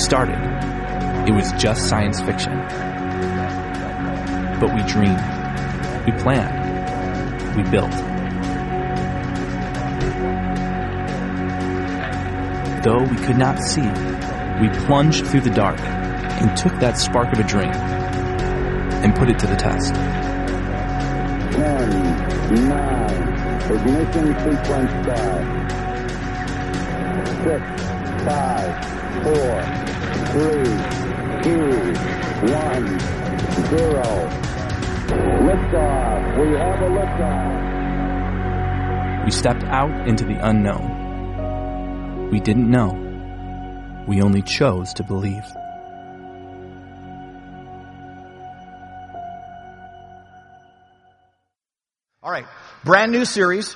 started, it was just science fiction. But we dreamed, we planned, we built. Though we could not see, we plunged through the dark and took that spark of a dream and put it to the test. 10, 9, ignition sequence start. 6, 5, 4, 3, 2, 1, 0. Liftoff. We have a liftoff. We stepped out into the unknown. We didn't know. We only chose to believe. All right, brand new series.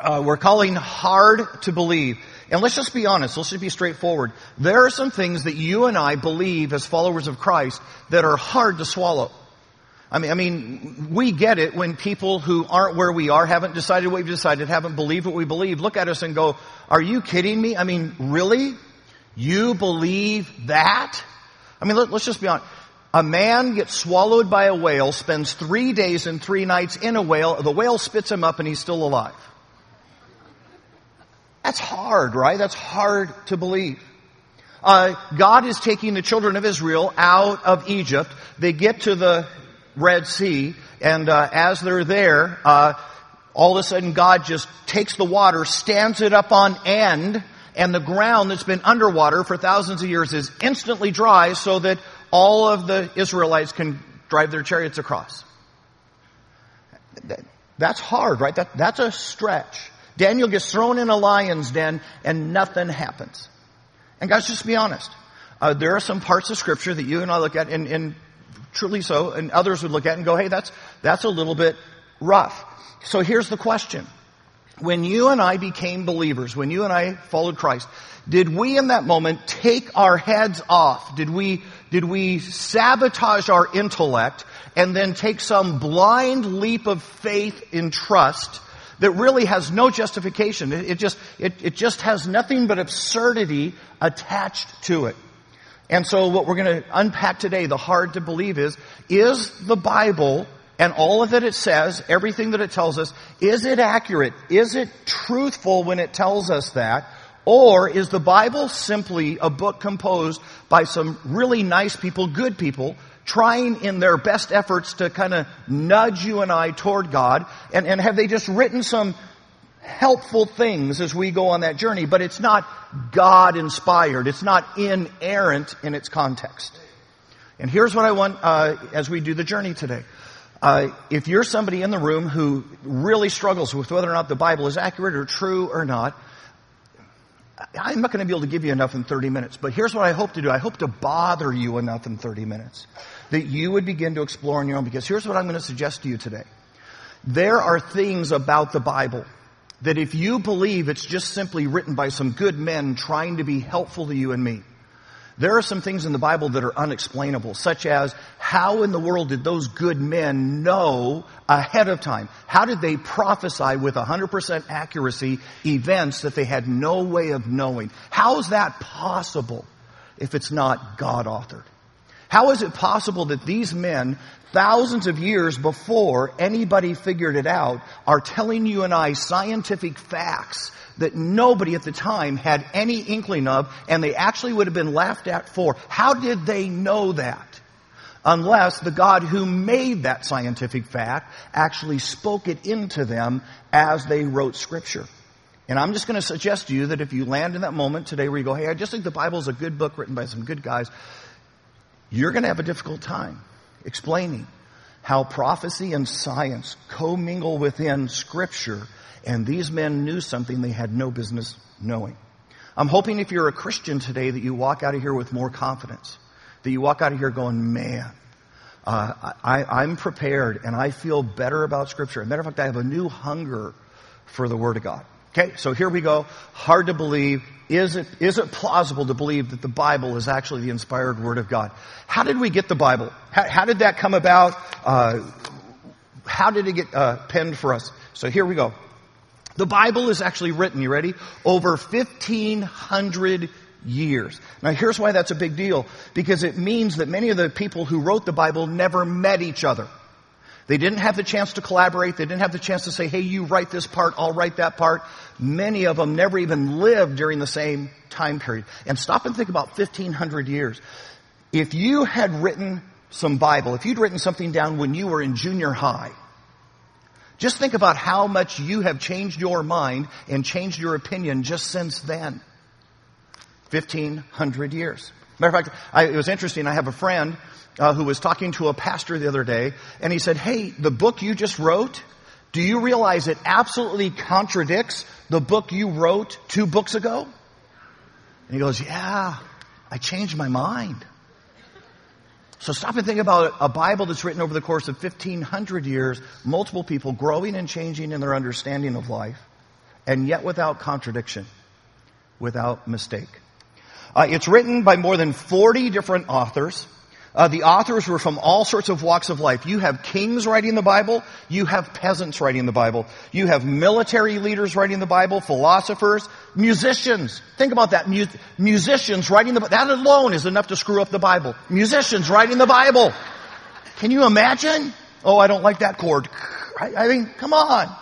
Uh, we're calling Hard to Believe. And let's just be honest, let's just be straightforward. There are some things that you and I believe as followers of Christ that are hard to swallow. I mean, I mean, we get it when people who aren't where we are, haven't decided what we've decided, haven't believed what we believe, look at us and go, are you kidding me? I mean, really? You believe that? I mean, let, us just be honest. A man gets swallowed by a whale, spends three days and three nights in a whale, the whale spits him up and he's still alive. That's hard, right? That's hard to believe. Uh, God is taking the children of Israel out of Egypt. They get to the Red Sea, and uh, as they're there, uh, all of a sudden God just takes the water, stands it up on end, and the ground that's been underwater for thousands of years is instantly dry so that all of the Israelites can drive their chariots across. That's hard, right? That, that's a stretch. Daniel gets thrown in a lion's den and nothing happens. And guys, just be honest. Uh, there are some parts of scripture that you and I look at and, and truly so, and others would look at and go, hey, that's, that's a little bit rough. So here's the question. When you and I became believers, when you and I followed Christ, did we in that moment take our heads off? Did we, did we sabotage our intellect and then take some blind leap of faith in trust that really has no justification? It, it just, it, it just has nothing but absurdity attached to it. And so what we're going to unpack today, the hard to believe is, is the Bible and all of that it says, everything that it tells us, is it accurate? Is it truthful when it tells us that? Or is the Bible simply a book composed by some really nice people, good people, trying in their best efforts to kind of nudge you and I toward God? And, and have they just written some helpful things as we go on that journey, but it's not God inspired. It's not inerrant in its context. And here's what I want uh, as we do the journey today. Uh, if you're somebody in the room who really struggles with whether or not the Bible is accurate or true or not, I'm not going to be able to give you enough in 30 minutes, but here's what I hope to do. I hope to bother you enough in 30 minutes that you would begin to explore on your own because here's what I'm going to suggest to you today. There are things about the Bible that if you believe it's just simply written by some good men trying to be helpful to you and me, there are some things in the Bible that are unexplainable, such as how in the world did those good men know ahead of time? How did they prophesy with 100% accuracy events that they had no way of knowing? How is that possible if it's not God authored? How is it possible that these men, thousands of years before anybody figured it out, are telling you and I scientific facts that nobody at the time had any inkling of and they actually would have been laughed at for? How did they know that? Unless the God who made that scientific fact actually spoke it into them as they wrote scripture. And I'm just going to suggest to you that if you land in that moment today where you go, hey, I just think the Bible is a good book written by some good guys, you're going to have a difficult time explaining how prophecy and science commingle within scripture and these men knew something they had no business knowing. I'm hoping if you're a Christian today that you walk out of here with more confidence, that you walk out of here going, man, uh, I, am prepared and I feel better about scripture. As a matter of fact, I have a new hunger for the Word of God. Okay, so here we go. Hard to believe. Is it, is it plausible to believe that the Bible is actually the inspired Word of God? How did we get the Bible? How, how did that come about? Uh, how did it get uh, penned for us? So here we go. The Bible is actually written, you ready? Over 1500 years. Now here's why that's a big deal. Because it means that many of the people who wrote the Bible never met each other. They didn't have the chance to collaborate. They didn't have the chance to say, hey, you write this part, I'll write that part. Many of them never even lived during the same time period. And stop and think about 1500 years. If you had written some Bible, if you'd written something down when you were in junior high, just think about how much you have changed your mind and changed your opinion just since then. 1500 years. Matter of fact, I, it was interesting. I have a friend uh, who was talking to a pastor the other day, and he said, "Hey, the book you just wrote, do you realize it absolutely contradicts the book you wrote two books ago?" And he goes, "Yeah, I changed my mind." So stop and think about a Bible that's written over the course of 1500 years, multiple people growing and changing in their understanding of life, and yet without contradiction, without mistake. Uh, it's written by more than 40 different authors. Uh, the authors were from all sorts of walks of life. You have kings writing the Bible. You have peasants writing the Bible. You have military leaders writing the Bible, philosophers, musicians. Think about that. Mu- musicians writing the Bible. That alone is enough to screw up the Bible. Musicians writing the Bible. Can you imagine? Oh, I don't like that chord. I mean, come on.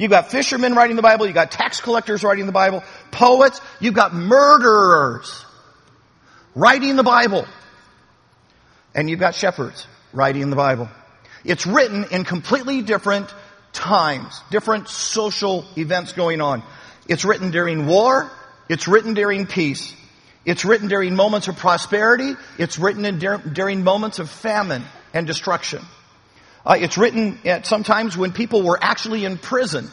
You've got fishermen writing the Bible. You've got tax collectors writing the Bible. Poets. You've got murderers writing the Bible. And you've got shepherds writing the Bible. It's written in completely different times, different social events going on. It's written during war. It's written during peace. It's written during moments of prosperity. It's written in, during moments of famine and destruction. Uh, it's written at sometimes when people were actually in prison.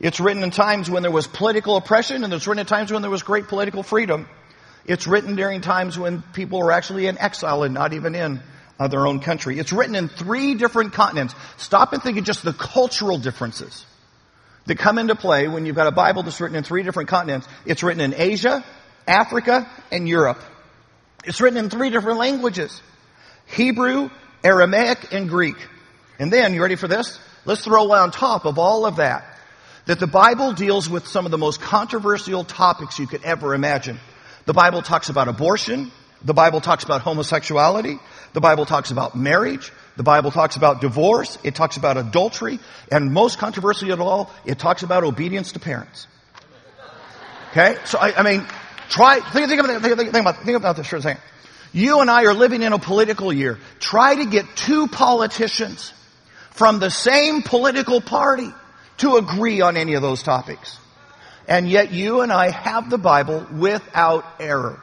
It's written in times when there was political oppression, and it's written at times when there was great political freedom. It's written during times when people were actually in exile and not even in uh, their own country. It's written in three different continents. Stop and think of just the cultural differences that come into play when you've got a Bible that's written in three different continents. It's written in Asia, Africa, and Europe. It's written in three different languages. Hebrew, Aramaic, and Greek. And then, you ready for this? Let's throw on top of all of that, that the Bible deals with some of the most controversial topics you could ever imagine. The Bible talks about abortion. The Bible talks about homosexuality. The Bible talks about marriage. The Bible talks about divorce. It talks about adultery. And most controversial of all, it talks about obedience to parents. Okay? So, I, I mean, try, think, think, about, think, think, about, think about this for a second. You and I are living in a political year. Try to get two politicians from the same political party to agree on any of those topics. And yet you and I have the Bible without error.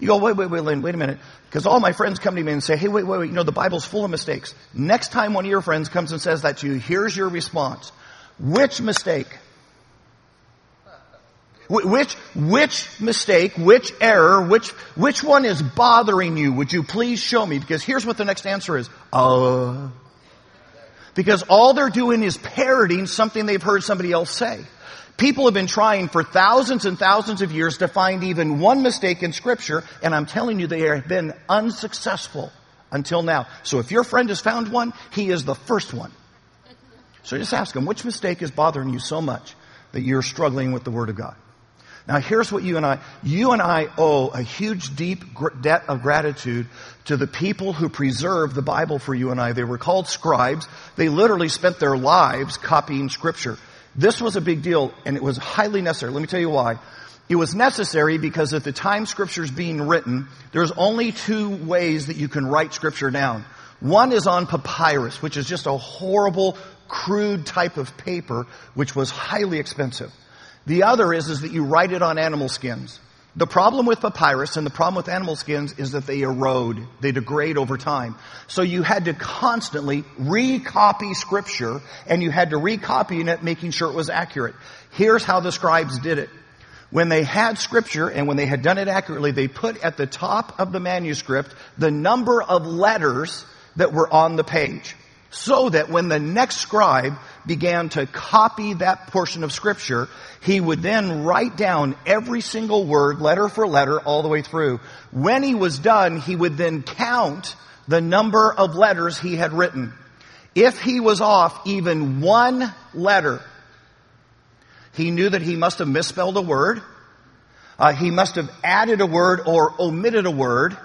You go, wait, wait, wait, Lynn, wait a minute. Because all my friends come to me and say, hey, wait, wait, wait, you know, the Bible's full of mistakes. Next time one of your friends comes and says that to you, here's your response. Which mistake? Which, which mistake, which error, which, which one is bothering you? Would you please show me? Because here's what the next answer is. Uh, because all they're doing is parroting something they've heard somebody else say. People have been trying for thousands and thousands of years to find even one mistake in scripture, and I'm telling you they have been unsuccessful until now. So if your friend has found one, he is the first one. So just ask him, which mistake is bothering you so much that you're struggling with the Word of God? Now here's what you and I, you and I owe a huge deep debt of gratitude to the people who preserved the Bible for you and I. They were called scribes. They literally spent their lives copying scripture. This was a big deal and it was highly necessary. Let me tell you why. It was necessary because at the time scripture is being written, there's only two ways that you can write scripture down. One is on papyrus, which is just a horrible, crude type of paper, which was highly expensive. The other is, is that you write it on animal skins. The problem with papyrus and the problem with animal skins is that they erode, they degrade over time. So you had to constantly recopy scripture and you had to recopy it making sure it was accurate. Here's how the scribes did it. When they had scripture and when they had done it accurately, they put at the top of the manuscript the number of letters that were on the page so that when the next scribe began to copy that portion of scripture, he would then write down every single word, letter for letter, all the way through. When he was done, he would then count the number of letters he had written. If he was off even one letter, he knew that he must have misspelled a word, Uh, he must have added a word or omitted a word.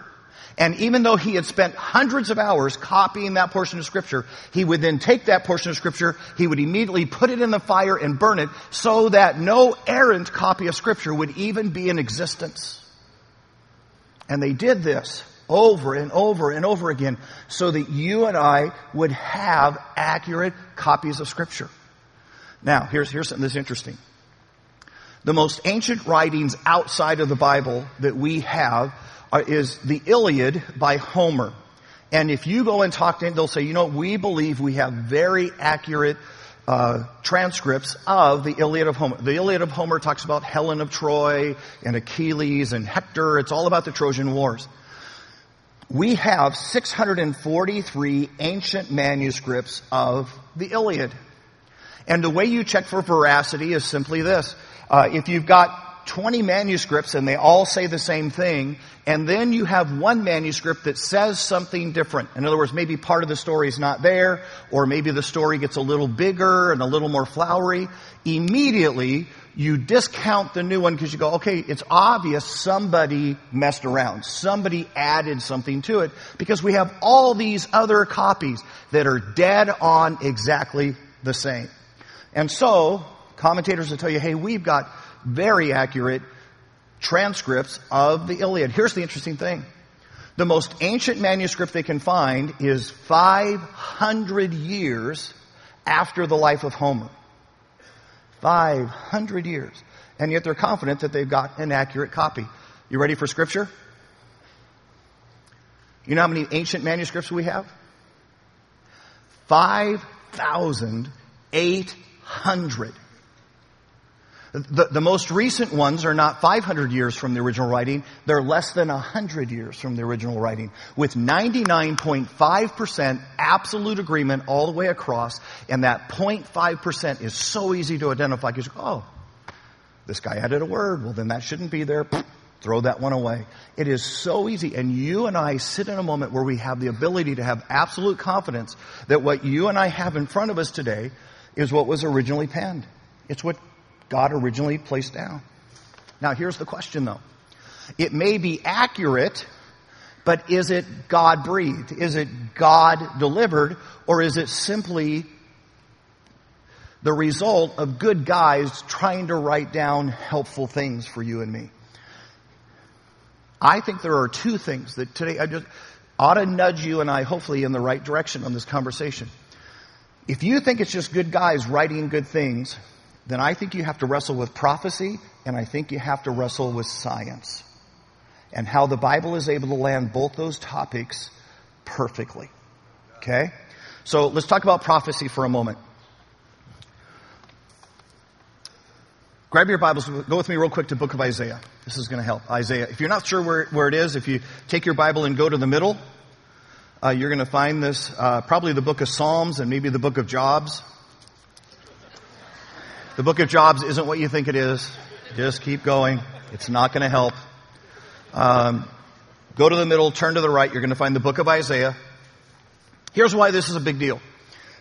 And even though he had spent hundreds of hours copying that portion of scripture, he would then take that portion of scripture, he would immediately put it in the fire and burn it so that no errant copy of scripture would even be in existence. And they did this over and over and over again so that you and I would have accurate copies of scripture. Now, here's, here's something that's interesting. The most ancient writings outside of the Bible that we have is the Iliad by Homer. And if you go and talk to them, they'll say, you know, we believe we have very accurate uh, transcripts of the Iliad of Homer. The Iliad of Homer talks about Helen of Troy and Achilles and Hector. It's all about the Trojan Wars. We have 643 ancient manuscripts of the Iliad. And the way you check for veracity is simply this. Uh, if you've got 20 manuscripts and they all say the same thing, and then you have one manuscript that says something different. In other words, maybe part of the story is not there, or maybe the story gets a little bigger and a little more flowery. Immediately, you discount the new one because you go, okay, it's obvious somebody messed around. Somebody added something to it because we have all these other copies that are dead on exactly the same. And so, commentators will tell you, hey, we've got very accurate transcripts of the Iliad. Here's the interesting thing. The most ancient manuscript they can find is 500 years after the life of Homer. 500 years. And yet they're confident that they've got an accurate copy. You ready for scripture? You know how many ancient manuscripts we have? 5,800. The, the, most recent ones are not 500 years from the original writing. They're less than 100 years from the original writing with 99.5% absolute agreement all the way across. And that 0.5% is so easy to identify because, oh, this guy added a word. Well, then that shouldn't be there. Throw that one away. It is so easy. And you and I sit in a moment where we have the ability to have absolute confidence that what you and I have in front of us today is what was originally penned. It's what God originally placed down. Now here's the question though. It may be accurate, but is it God breathed? Is it God delivered? Or is it simply the result of good guys trying to write down helpful things for you and me? I think there are two things that today I just ought to nudge you and I hopefully in the right direction on this conversation. If you think it's just good guys writing good things, then I think you have to wrestle with prophecy and I think you have to wrestle with science and how the Bible is able to land both those topics perfectly. Okay? So let's talk about prophecy for a moment. Grab your Bibles, go with me real quick to book of Isaiah. This is going to help. Isaiah. If you're not sure where, where it is, if you take your Bible and go to the middle, uh, you're going to find this, uh, probably the book of Psalms and maybe the book of Jobs. The book of Jobs isn't what you think it is. Just keep going. It's not going to help. Um, go to the middle, turn to the right. You're going to find the book of Isaiah. Here's why this is a big deal.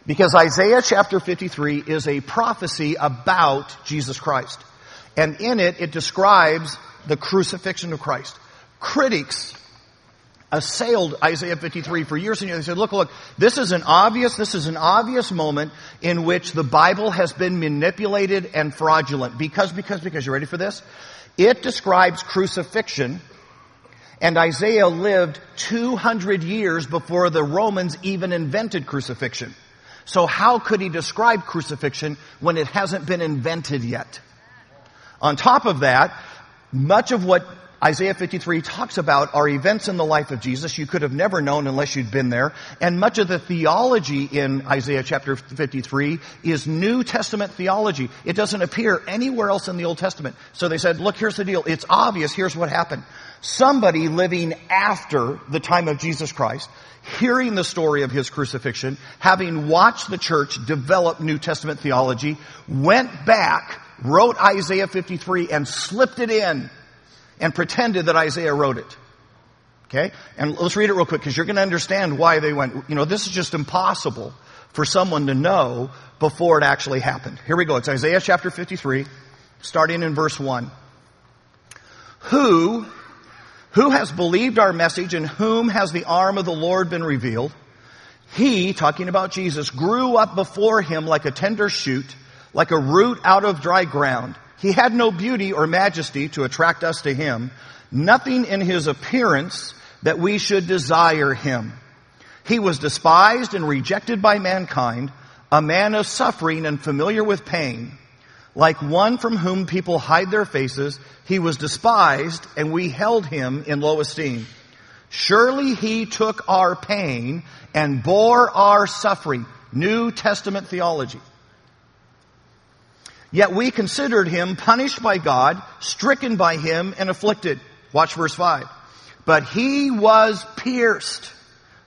Because Isaiah chapter 53 is a prophecy about Jesus Christ. And in it, it describes the crucifixion of Christ. Critics assailed Isaiah 53 for years and years. They said, look, look, this is an obvious, this is an obvious moment in which the Bible has been manipulated and fraudulent. Because, because, because, you ready for this? It describes crucifixion and Isaiah lived 200 years before the Romans even invented crucifixion. So how could he describe crucifixion when it hasn't been invented yet? On top of that, much of what Isaiah 53 talks about are events in the life of Jesus you could have never known unless you'd been there. And much of the theology in Isaiah chapter 53 is New Testament theology. It doesn't appear anywhere else in the Old Testament. So they said, look, here's the deal. It's obvious. Here's what happened. Somebody living after the time of Jesus Christ, hearing the story of his crucifixion, having watched the church develop New Testament theology, went back, wrote Isaiah 53 and slipped it in and pretended that Isaiah wrote it. Okay? And let's read it real quick because you're going to understand why they went, you know, this is just impossible for someone to know before it actually happened. Here we go. It's Isaiah chapter 53, starting in verse 1. Who, who has believed our message and whom has the arm of the Lord been revealed? He, talking about Jesus, grew up before him like a tender shoot, like a root out of dry ground. He had no beauty or majesty to attract us to him, nothing in his appearance that we should desire him. He was despised and rejected by mankind, a man of suffering and familiar with pain. Like one from whom people hide their faces, he was despised and we held him in low esteem. Surely he took our pain and bore our suffering. New Testament theology. Yet we considered him punished by God, stricken by him, and afflicted. Watch verse 5. But he was pierced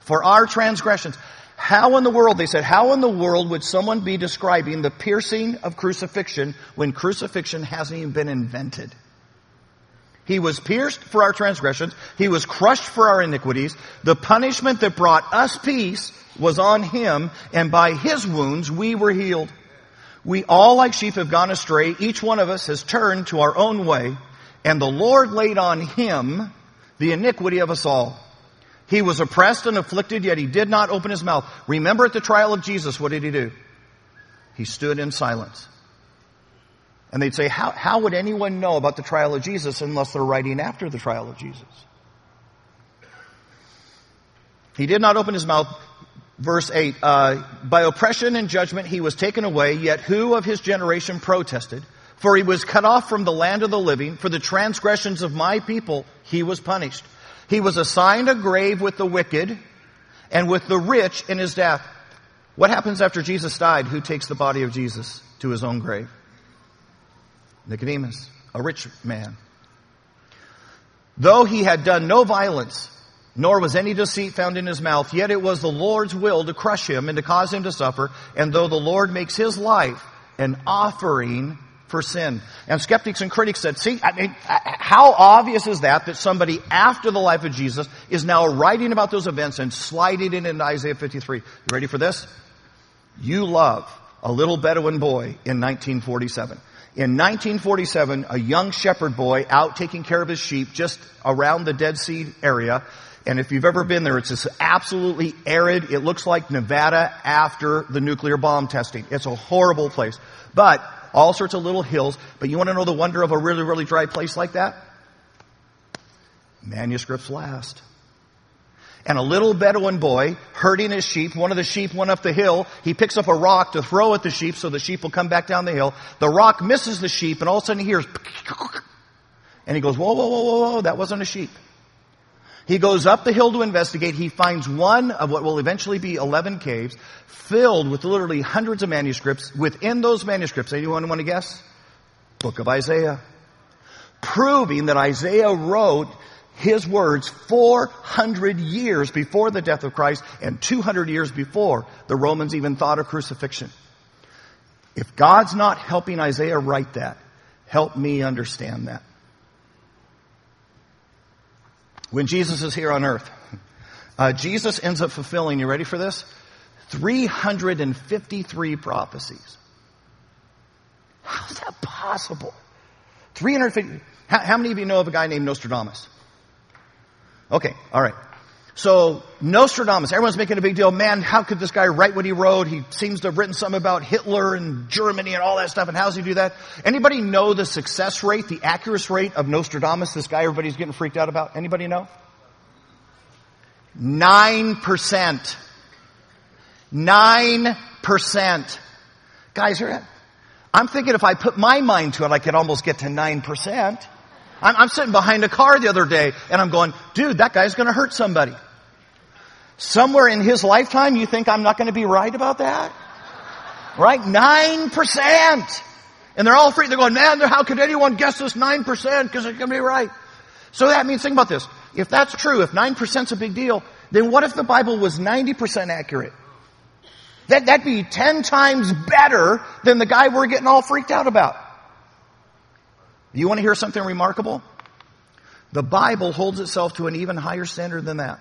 for our transgressions. How in the world, they said, how in the world would someone be describing the piercing of crucifixion when crucifixion hasn't even been invented? He was pierced for our transgressions. He was crushed for our iniquities. The punishment that brought us peace was on him, and by his wounds we were healed. We all like sheep have gone astray. Each one of us has turned to our own way, and the Lord laid on him the iniquity of us all. He was oppressed and afflicted, yet he did not open his mouth. Remember at the trial of Jesus, what did he do? He stood in silence. And they'd say, how, how would anyone know about the trial of Jesus unless they're writing after the trial of Jesus? He did not open his mouth. Verse 8, uh, by oppression and judgment he was taken away, yet who of his generation protested? For he was cut off from the land of the living. For the transgressions of my people he was punished. He was assigned a grave with the wicked and with the rich in his death. What happens after Jesus died? Who takes the body of Jesus to his own grave? Nicodemus, a rich man. Though he had done no violence, nor was any deceit found in his mouth, yet it was the Lord's will to crush him and to cause him to suffer. And though the Lord makes his life an offering for sin. And skeptics and critics said, see, I mean, uh, how obvious is that that somebody after the life of Jesus is now writing about those events and sliding it into Isaiah 53? You ready for this? You love a little Bedouin boy in 1947. In 1947, a young shepherd boy out taking care of his sheep just around the Dead Sea area. And if you've ever been there, it's just absolutely arid. It looks like Nevada after the nuclear bomb testing. It's a horrible place. But all sorts of little hills. But you want to know the wonder of a really, really dry place like that? Manuscripts last. And a little Bedouin boy herding his sheep, one of the sheep went up the hill. He picks up a rock to throw at the sheep so the sheep will come back down the hill. The rock misses the sheep and all of a sudden he hears, and he goes, whoa, whoa, whoa, whoa, whoa, that wasn't a sheep. He goes up the hill to investigate. He finds one of what will eventually be 11 caves filled with literally hundreds of manuscripts. Within those manuscripts, anyone want to guess? Book of Isaiah. Proving that Isaiah wrote his words 400 years before the death of Christ and 200 years before the Romans even thought of crucifixion. If God's not helping Isaiah write that, help me understand that. When Jesus is here on earth, uh, Jesus ends up fulfilling, you ready for this? 353 prophecies. How's that possible? 350. How, how, many of you know of a guy named Nostradamus? Okay, all right. So Nostradamus, everyone's making a big deal. Man, how could this guy write what he wrote? He seems to have written something about Hitler and Germany and all that stuff. And how does he do that? Anybody know the success rate, the accuracy rate of Nostradamus? This guy everybody's getting freaked out about. Anybody know? Nine percent. Nine percent. Guys, I'm thinking if I put my mind to it, I could almost get to nine percent. I'm, I'm sitting behind a car the other day and I'm going, dude, that guy's going to hurt somebody. Somewhere in his lifetime, you think I'm not going to be right about that? Right? 9%. And they're all free. They're going, man, how could anyone guess this 9% because it's going to be right? So that means, think about this. If that's true, if 9% is a big deal, then what if the Bible was 90% accurate? That, that'd be 10 times better than the guy we're getting all freaked out about. You want to hear something remarkable? The Bible holds itself to an even higher standard than that.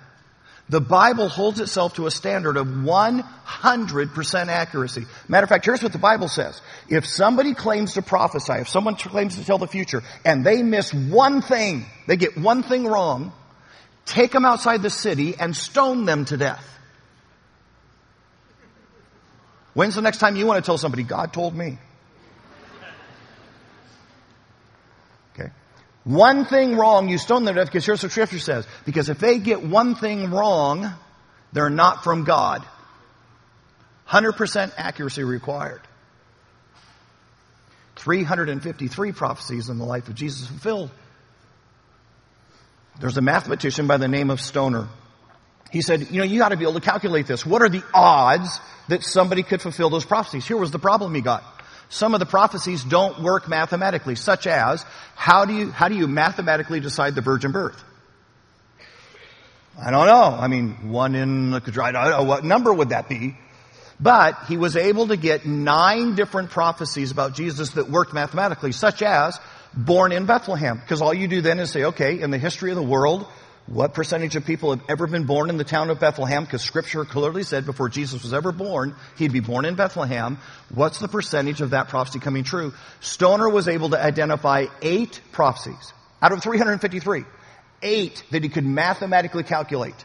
The Bible holds itself to a standard of 100% accuracy. Matter of fact, here's what the Bible says. If somebody claims to prophesy, if someone claims to tell the future, and they miss one thing, they get one thing wrong, take them outside the city and stone them to death. When's the next time you want to tell somebody, God told me? One thing wrong, you stone them to death because here's what scripture says. Because if they get one thing wrong, they're not from God. 100% accuracy required. 353 prophecies in the life of Jesus fulfilled. There's a mathematician by the name of Stoner. He said, you know, you got to be able to calculate this. What are the odds that somebody could fulfill those prophecies? Here was the problem he got. Some of the prophecies don't work mathematically, such as, how do you, how do you mathematically decide the virgin birth? I don't know. I mean, one in the quadrant, I don't know what number would that be? But he was able to get nine different prophecies about Jesus that worked mathematically, such as born in Bethlehem. Because all you do then is say, okay, in the history of the world, what percentage of people have ever been born in the town of Bethlehem? Because scripture clearly said before Jesus was ever born, he'd be born in Bethlehem. What's the percentage of that prophecy coming true? Stoner was able to identify eight prophecies out of 353. Eight that he could mathematically calculate.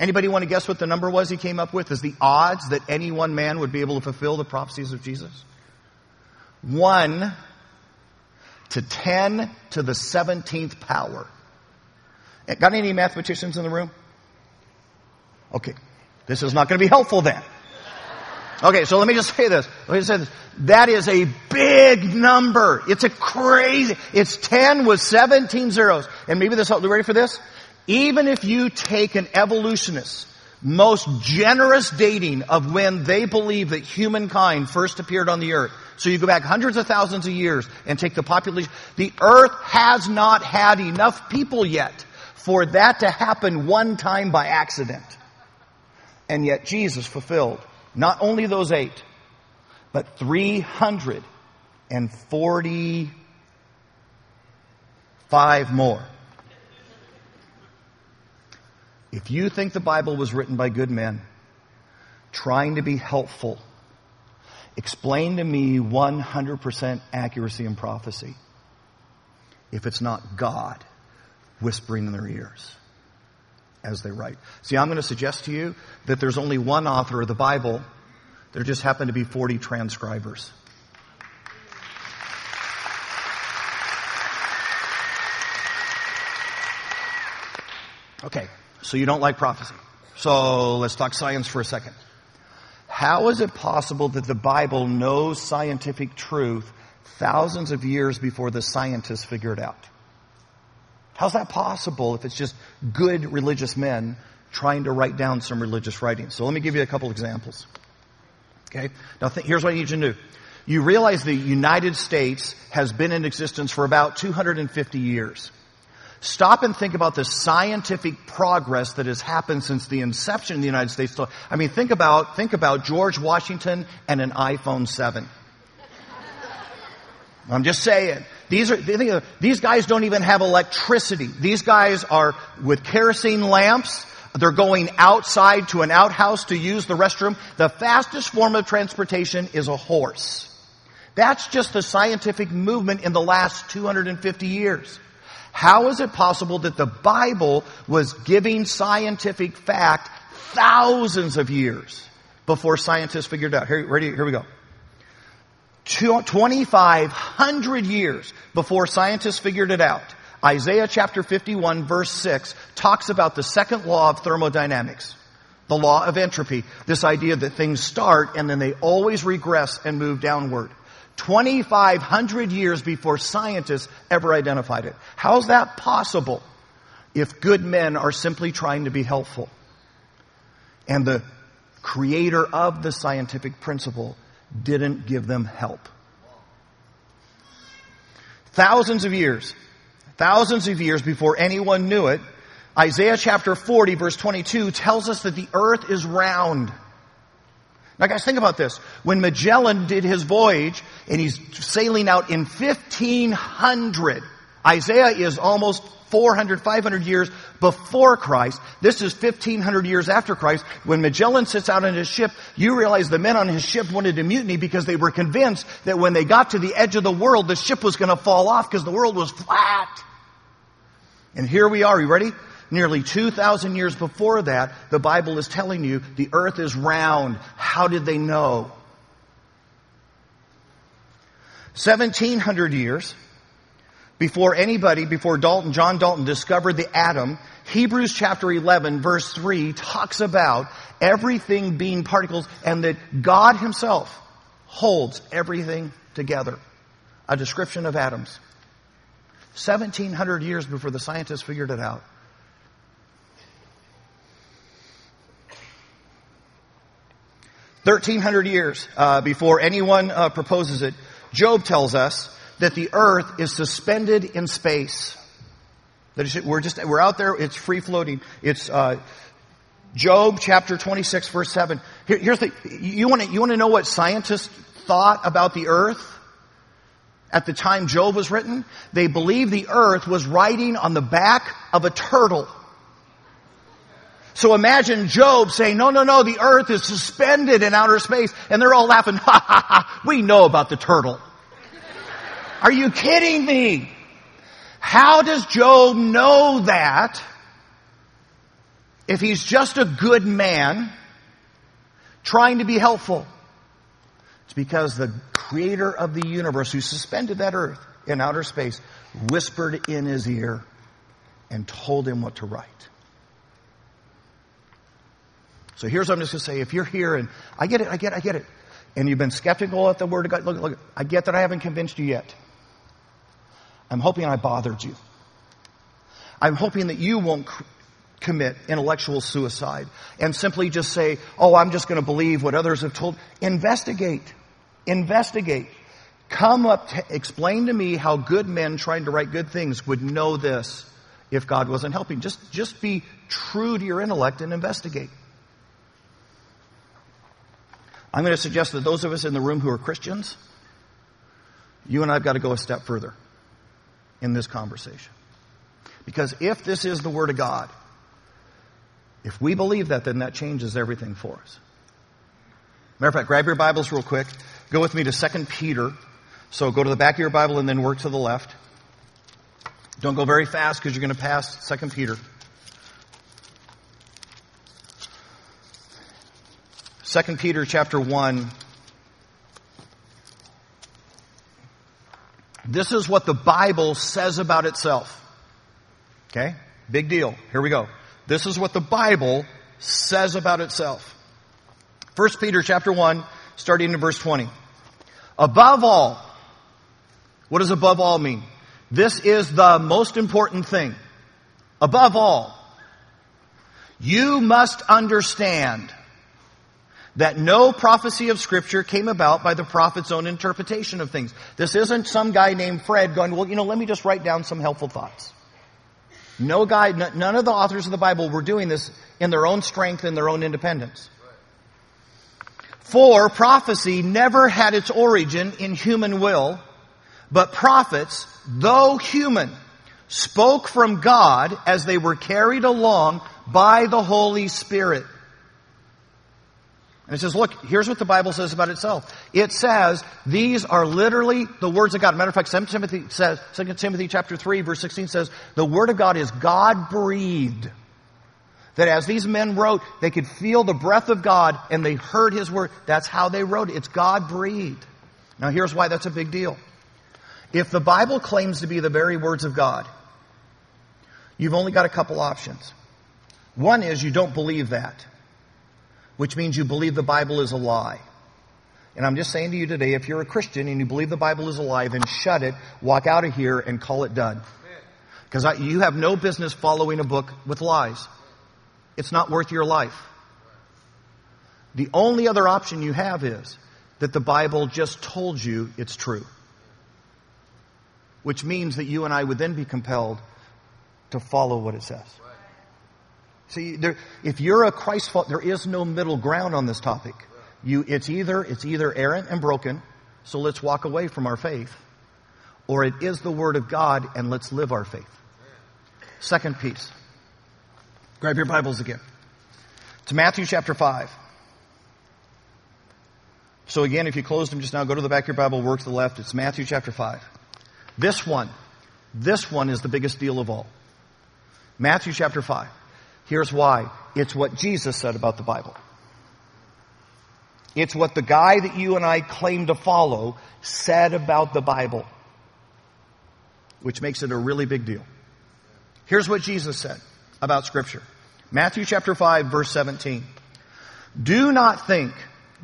Anybody want to guess what the number was he came up with as the odds that any one man would be able to fulfill the prophecies of Jesus? One to ten to the 17th power. Got any mathematicians in the room? Okay. This is not going to be helpful then. Okay, so let me just say this. Let me say this. That is a big number. It's a crazy, it's 10 with 17 zeros. And maybe this, you ready for this? Even if you take an evolutionist, most generous dating of when they believe that humankind first appeared on the earth. So you go back hundreds of thousands of years and take the population. The earth has not had enough people yet for that to happen one time by accident. And yet Jesus fulfilled not only those eight, but 345 more. If you think the Bible was written by good men, trying to be helpful, explain to me 100% accuracy in prophecy. If it's not God, whispering in their ears as they write. See, I'm going to suggest to you that there's only one author of the Bible. There just happen to be 40 transcribers. Okay, so you don't like prophecy. So let's talk science for a second. How is it possible that the Bible knows scientific truth thousands of years before the scientists figure it out? How's that possible if it's just good religious men trying to write down some religious writings? So let me give you a couple examples. Okay? Now th- here's what I need you to do. You realize the United States has been in existence for about 250 years. Stop and think about the scientific progress that has happened since the inception of the United States. I mean, think about, think about George Washington and an iPhone 7. I'm just saying. These are, these guys don't even have electricity. These guys are with kerosene lamps. They're going outside to an outhouse to use the restroom. The fastest form of transportation is a horse. That's just the scientific movement in the last 250 years. How is it possible that the Bible was giving scientific fact thousands of years before scientists figured out? Here, ready, here we go. 2,500 years before scientists figured it out, Isaiah chapter 51 verse 6 talks about the second law of thermodynamics. The law of entropy. This idea that things start and then they always regress and move downward. 2,500 years before scientists ever identified it. How's that possible if good men are simply trying to be helpful? And the creator of the scientific principle didn't give them help. Thousands of years, thousands of years before anyone knew it, Isaiah chapter 40 verse 22 tells us that the earth is round. Now guys, think about this. When Magellan did his voyage and he's sailing out in 1500, Isaiah is almost 400, 500 years before Christ. This is 1500 years after Christ. When Magellan sits out on his ship, you realize the men on his ship wanted to mutiny because they were convinced that when they got to the edge of the world, the ship was going to fall off because the world was flat. And here we are. You ready? Nearly 2,000 years before that, the Bible is telling you the earth is round. How did they know? 1700 years before anybody, before Dalton, John Dalton discovered the atom, Hebrews chapter 11 verse 3 talks about everything being particles and that God himself holds everything together. A description of atoms. 1700 years before the scientists figured it out. Thirteen hundred years uh, before anyone uh, proposes it, Job tells us that the earth is suspended in space. That we're just, we're out there, it's free floating. It's, uh, Job chapter 26 verse 7. Here, here's the, you want to, you want to know what scientists thought about the earth? At the time Job was written, they believed the earth was riding on the back of a turtle. So imagine Job saying, no, no, no, the earth is suspended in outer space. And they're all laughing, ha ha ha, we know about the turtle. Are you kidding me? How does Job know that if he's just a good man trying to be helpful? It's because the creator of the universe who suspended that earth in outer space whispered in his ear and told him what to write. So here's what I'm just going to say. If you're here and I get it, I get it, I get it. And you've been skeptical at the word of God. Look, look, I get that I haven't convinced you yet. I'm hoping I bothered you. I'm hoping that you won't commit intellectual suicide and simply just say, oh, I'm just going to believe what others have told. Investigate. Investigate. Come up, explain to me how good men trying to write good things would know this if God wasn't helping. Just, just be true to your intellect and investigate. I'm going to suggest that those of us in the room who are Christians, you and I have got to go a step further in this conversation. Because if this is the Word of God, if we believe that, then that changes everything for us. Matter of fact, grab your Bibles real quick. Go with me to 2 Peter. So go to the back of your Bible and then work to the left. Don't go very fast because you're going to pass 2 Peter. 2 Peter chapter 1 This is what the Bible says about itself. Okay? Big deal. Here we go. This is what the Bible says about itself. 1 Peter chapter 1, starting in verse 20. Above all, what does above all mean? This is the most important thing. Above all, you must understand that no prophecy of scripture came about by the prophet's own interpretation of things. This isn't some guy named Fred going, well, you know, let me just write down some helpful thoughts. No guy, none of the authors of the Bible were doing this in their own strength and their own independence. For prophecy never had its origin in human will, but prophets, though human, spoke from God as they were carried along by the Holy Spirit. And it says, look, here's what the Bible says about itself. It says, these are literally the words of God. Matter of fact, 2 Timothy says, 2 Timothy chapter 3 verse 16 says, the word of God is God breathed. That as these men wrote, they could feel the breath of God and they heard His word. That's how they wrote it. It's God breathed. Now here's why that's a big deal. If the Bible claims to be the very words of God, you've only got a couple options. One is you don't believe that which means you believe the Bible is a lie. And I'm just saying to you today, if you're a Christian and you believe the Bible is a lie, then shut it, walk out of here, and call it done. Because you have no business following a book with lies. It's not worth your life. The only other option you have is that the Bible just told you it's true. Which means that you and I would then be compelled to follow what it says. See, there, if you're a Christ follower, there is no middle ground on this topic. You, it's either, it's either errant and broken, so let's walk away from our faith, or it is the Word of God and let's live our faith. Second piece. Grab your Bibles again. To Matthew chapter 5. So again, if you closed them just now, go to the back of your Bible, work to the left. It's Matthew chapter 5. This one, this one is the biggest deal of all. Matthew chapter 5. Here's why. It's what Jesus said about the Bible. It's what the guy that you and I claim to follow said about the Bible. Which makes it a really big deal. Here's what Jesus said about scripture. Matthew chapter 5 verse 17. Do not think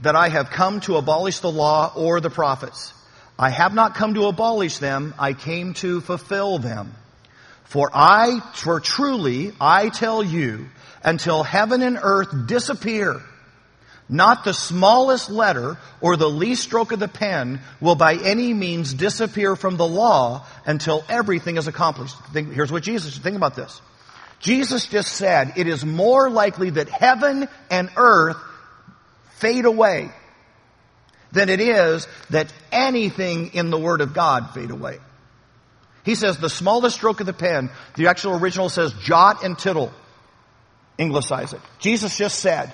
that I have come to abolish the law or the prophets. I have not come to abolish them, I came to fulfill them. For I, for truly, I tell you, until heaven and earth disappear, not the smallest letter or the least stroke of the pen will by any means disappear from the law until everything is accomplished. Think, here's what Jesus, think about this. Jesus just said, it is more likely that heaven and earth fade away than it is that anything in the Word of God fade away. He says the smallest stroke of the pen, the actual original says jot and tittle. Englishise it. Jesus just said,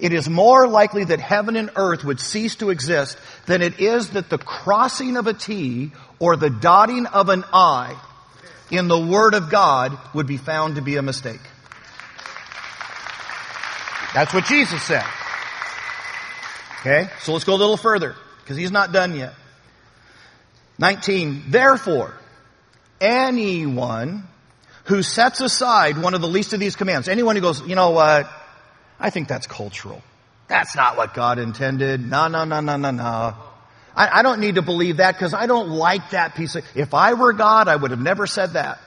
it is more likely that heaven and earth would cease to exist than it is that the crossing of a T or the dotting of an I in the Word of God would be found to be a mistake. That's what Jesus said. Okay, so let's go a little further because he's not done yet. 19. Therefore, anyone who sets aside one of the least of these commands, anyone who goes, you know what, I think that's cultural. That's not what God intended. No, no, no, no, no, no. I, I don't need to believe that because I don't like that piece of, if I were God, I would have never said that.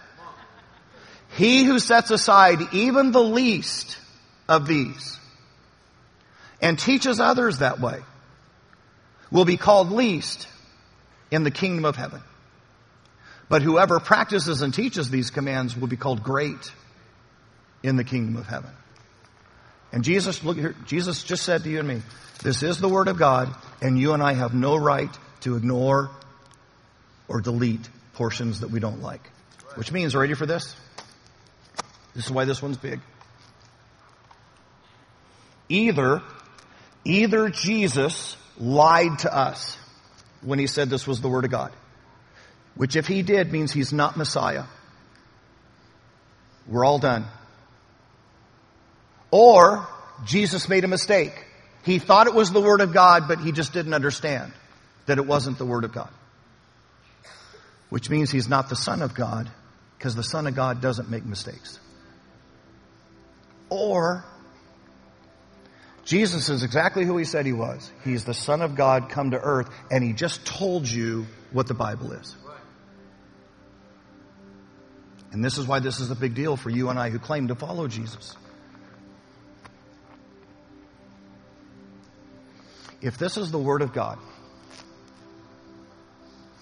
He who sets aside even the least of these and teaches others that way will be called least in the kingdom of heaven. But whoever practices and teaches these commands will be called great in the kingdom of heaven. And Jesus, look here, Jesus just said to you and me, this is the word of God, and you and I have no right to ignore or delete portions that we don't like. Which means, ready for this? This is why this one's big. Either, either Jesus lied to us when he said this was the word of God. Which if he did means he's not Messiah. We're all done. Or Jesus made a mistake. He thought it was the Word of God, but he just didn't understand that it wasn't the Word of God. Which means he's not the Son of God, because the Son of God doesn't make mistakes. Or Jesus is exactly who he said he was. He's the Son of God come to earth, and he just told you what the Bible is. And this is why this is a big deal for you and I who claim to follow Jesus. If this is the Word of God,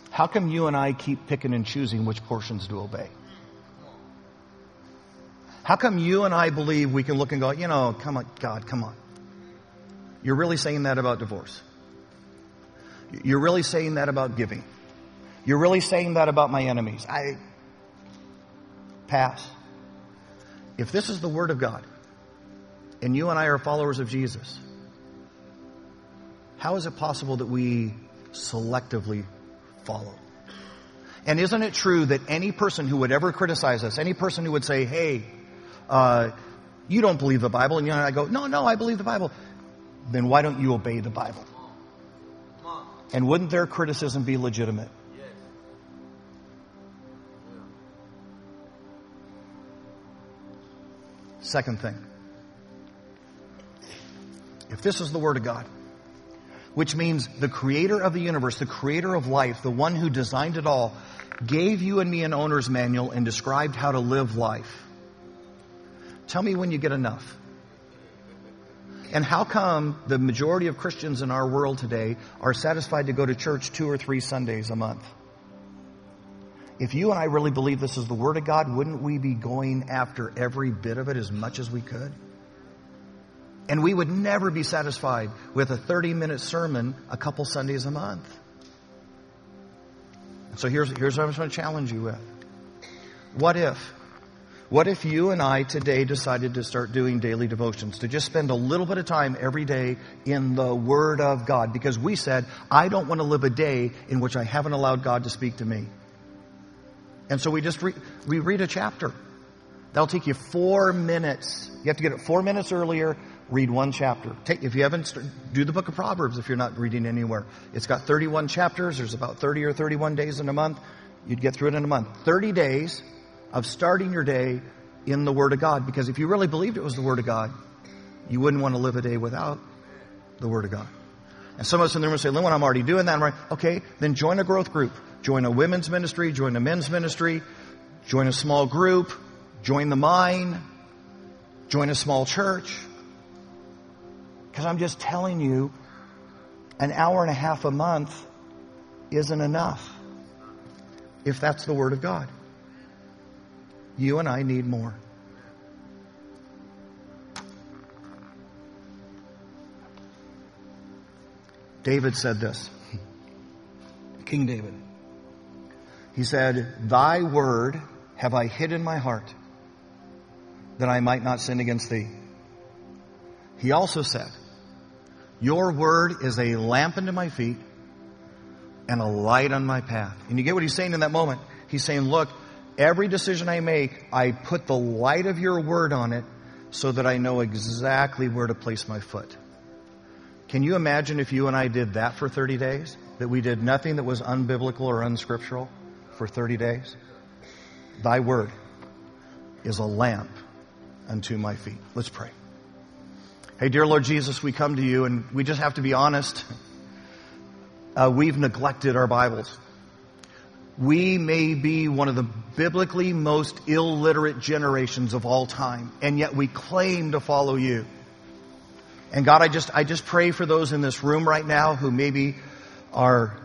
how come you and I keep picking and choosing which portions to obey? How come you and I believe we can look and go, you know, come on, God, come on. You're really saying that about divorce. You're really saying that about giving. You're really saying that about my enemies. I pass. If this is the Word of God, and you and I are followers of Jesus, how is it possible that we selectively follow? And isn't it true that any person who would ever criticize us, any person who would say, hey, uh, you don't believe the Bible, and you and I go, no, no, I believe the Bible, then why don't you obey the Bible? And wouldn't their criticism be legitimate? Second thing. If this is the Word of God, which means the creator of the universe, the creator of life, the one who designed it all, gave you and me an owner's manual and described how to live life. Tell me when you get enough. And how come the majority of Christians in our world today are satisfied to go to church two or three Sundays a month? If you and I really believe this is the Word of God, wouldn't we be going after every bit of it as much as we could? And we would never be satisfied with a 30 minute sermon a couple Sundays a month. So here's, here's what I'm going to challenge you with. What if? What if you and I today decided to start doing daily devotions, to just spend a little bit of time every day in the Word of God? Because we said, I don't want to live a day in which I haven't allowed God to speak to me. And so we just re- we read a chapter. That'll take you four minutes. You have to get it four minutes earlier. Read one chapter. Take if you haven't do the book of Proverbs if you're not reading anywhere. It's got 31 chapters. There's about 30 or 31 days in a month. You'd get through it in a month. 30 days of starting your day in the Word of God. Because if you really believed it was the Word of God, you wouldn't want to live a day without the Word of God. And some of us in the room say, Lynn, I'm already doing that. I'm like, okay, then join a growth group. Join a women's ministry, join a men's ministry, join a small group, join the mine, join a small church. Because I'm just telling you, an hour and a half a month isn't enough if that's the Word of God. You and I need more. David said this. King David. He said, Thy word have I hid in my heart that I might not sin against thee. He also said, Your word is a lamp unto my feet and a light on my path. And you get what he's saying in that moment? He's saying, Look, every decision I make, I put the light of your word on it so that I know exactly where to place my foot. Can you imagine if you and I did that for 30 days? That we did nothing that was unbiblical or unscriptural for 30 days? Thy word is a lamp unto my feet. Let's pray. Hey, dear Lord Jesus, we come to you and we just have to be honest. Uh, we've neglected our Bibles. We may be one of the biblically most illiterate generations of all time, and yet we claim to follow you. And God, I just, I just pray for those in this room right now who maybe are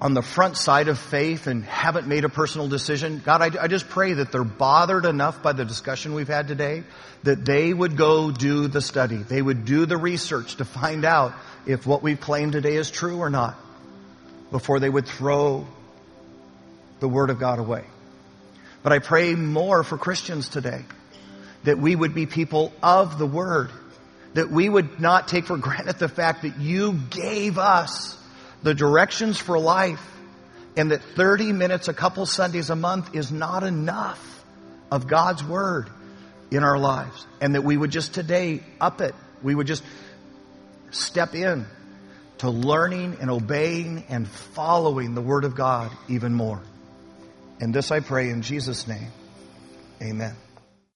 on the front side of faith and haven't made a personal decision. God, I, I just pray that they're bothered enough by the discussion we've had today that they would go do the study. They would do the research to find out if what we've claimed today is true or not before they would throw the Word of God away. But I pray more for Christians today that we would be people of the Word, that we would not take for granted the fact that you gave us the directions for life and that 30 minutes a couple Sundays a month is not enough of God's Word in our lives. And that we would just today up it. We would just step in to learning and obeying and following the Word of God even more. And this I pray in Jesus' name. Amen.